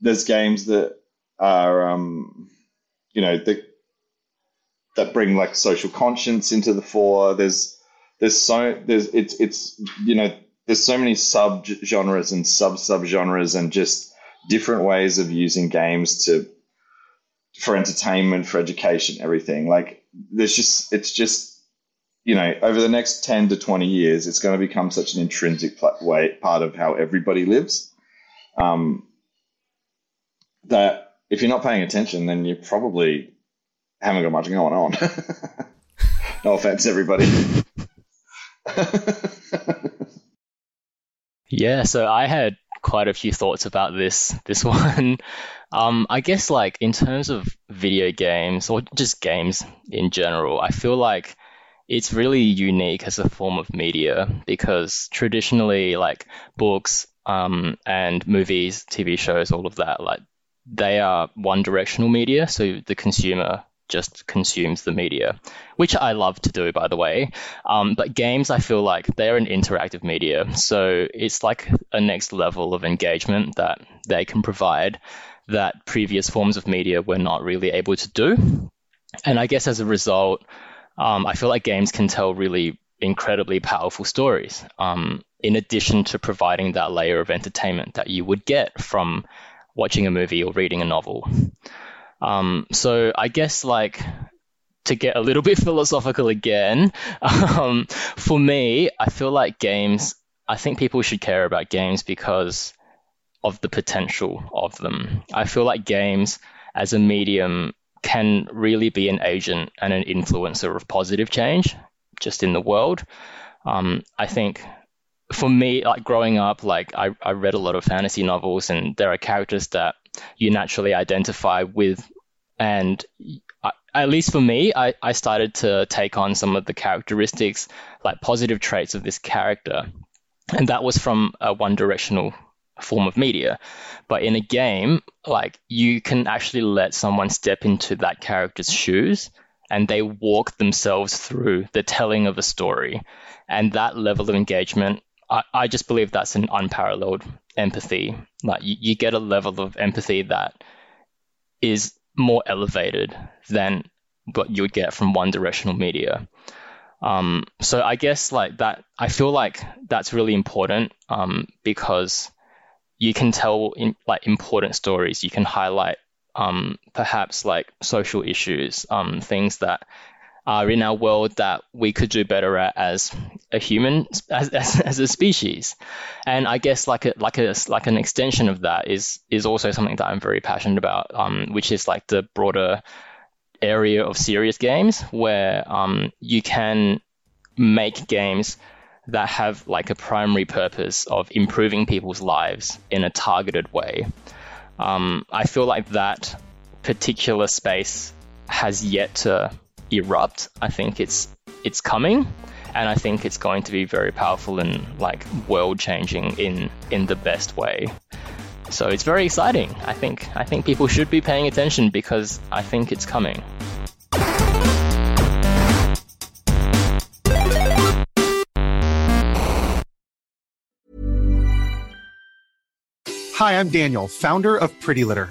there's games that are, um, you know, that that bring like social conscience into the fore. There's there's so there's it's it's you know there's so many sub genres and sub sub genres and just different ways of using games to for entertainment, for education, everything. Like there's just it's just you know over the next ten to twenty years, it's going to become such an intrinsic way part of how everybody lives. Um, that if you're not paying attention, then you probably haven't got much going on. no offense, everybody. Yeah, so I had quite a few thoughts about this this one. Um, I guess like in terms of video games or just games in general, I feel like it's really unique as a form of media because traditionally like books um, and movies, TV shows, all of that, like they are one directional media. So the consumer just consumes the media, which I love to do, by the way. Um, but games, I feel like they're an interactive media. So it's like a next level of engagement that they can provide that previous forms of media were not really able to do. And I guess as a result, um, I feel like games can tell really incredibly powerful stories, um, in addition to providing that layer of entertainment that you would get from watching a movie or reading a novel. Um, so I guess like to get a little bit philosophical again, um, for me, I feel like games. I think people should care about games because of the potential of them. I feel like games as a medium can really be an agent and an influencer of positive change just in the world. Um, I think for me, like growing up, like I, I read a lot of fantasy novels and there are characters that you naturally identify with. And I, at least for me, I, I started to take on some of the characteristics, like positive traits of this character. And that was from a one directional form of media. But in a game, like you can actually let someone step into that character's shoes and they walk themselves through the telling of a story. And that level of engagement, I, I just believe that's an unparalleled empathy. Like you, you get a level of empathy that is more elevated than what you would get from one directional media. Um, so I guess like that, I feel like that's really important um, because you can tell in, like important stories. You can highlight um, perhaps like social issues, um, things that are in our world that we could do better at as a human, as, as, as a species. And I guess like a, like a like an extension of that is is also something that I'm very passionate about, um, which is like the broader area of serious games where um, you can make games that have like a primary purpose of improving people's lives in a targeted way. Um, I feel like that particular space has yet to erupt. I think it's it's coming, and I think it's going to be very powerful and like world changing in in the best way. So it's very exciting. I think I think people should be paying attention because I think it's coming. Hi, I'm Daniel, founder of Pretty Litter.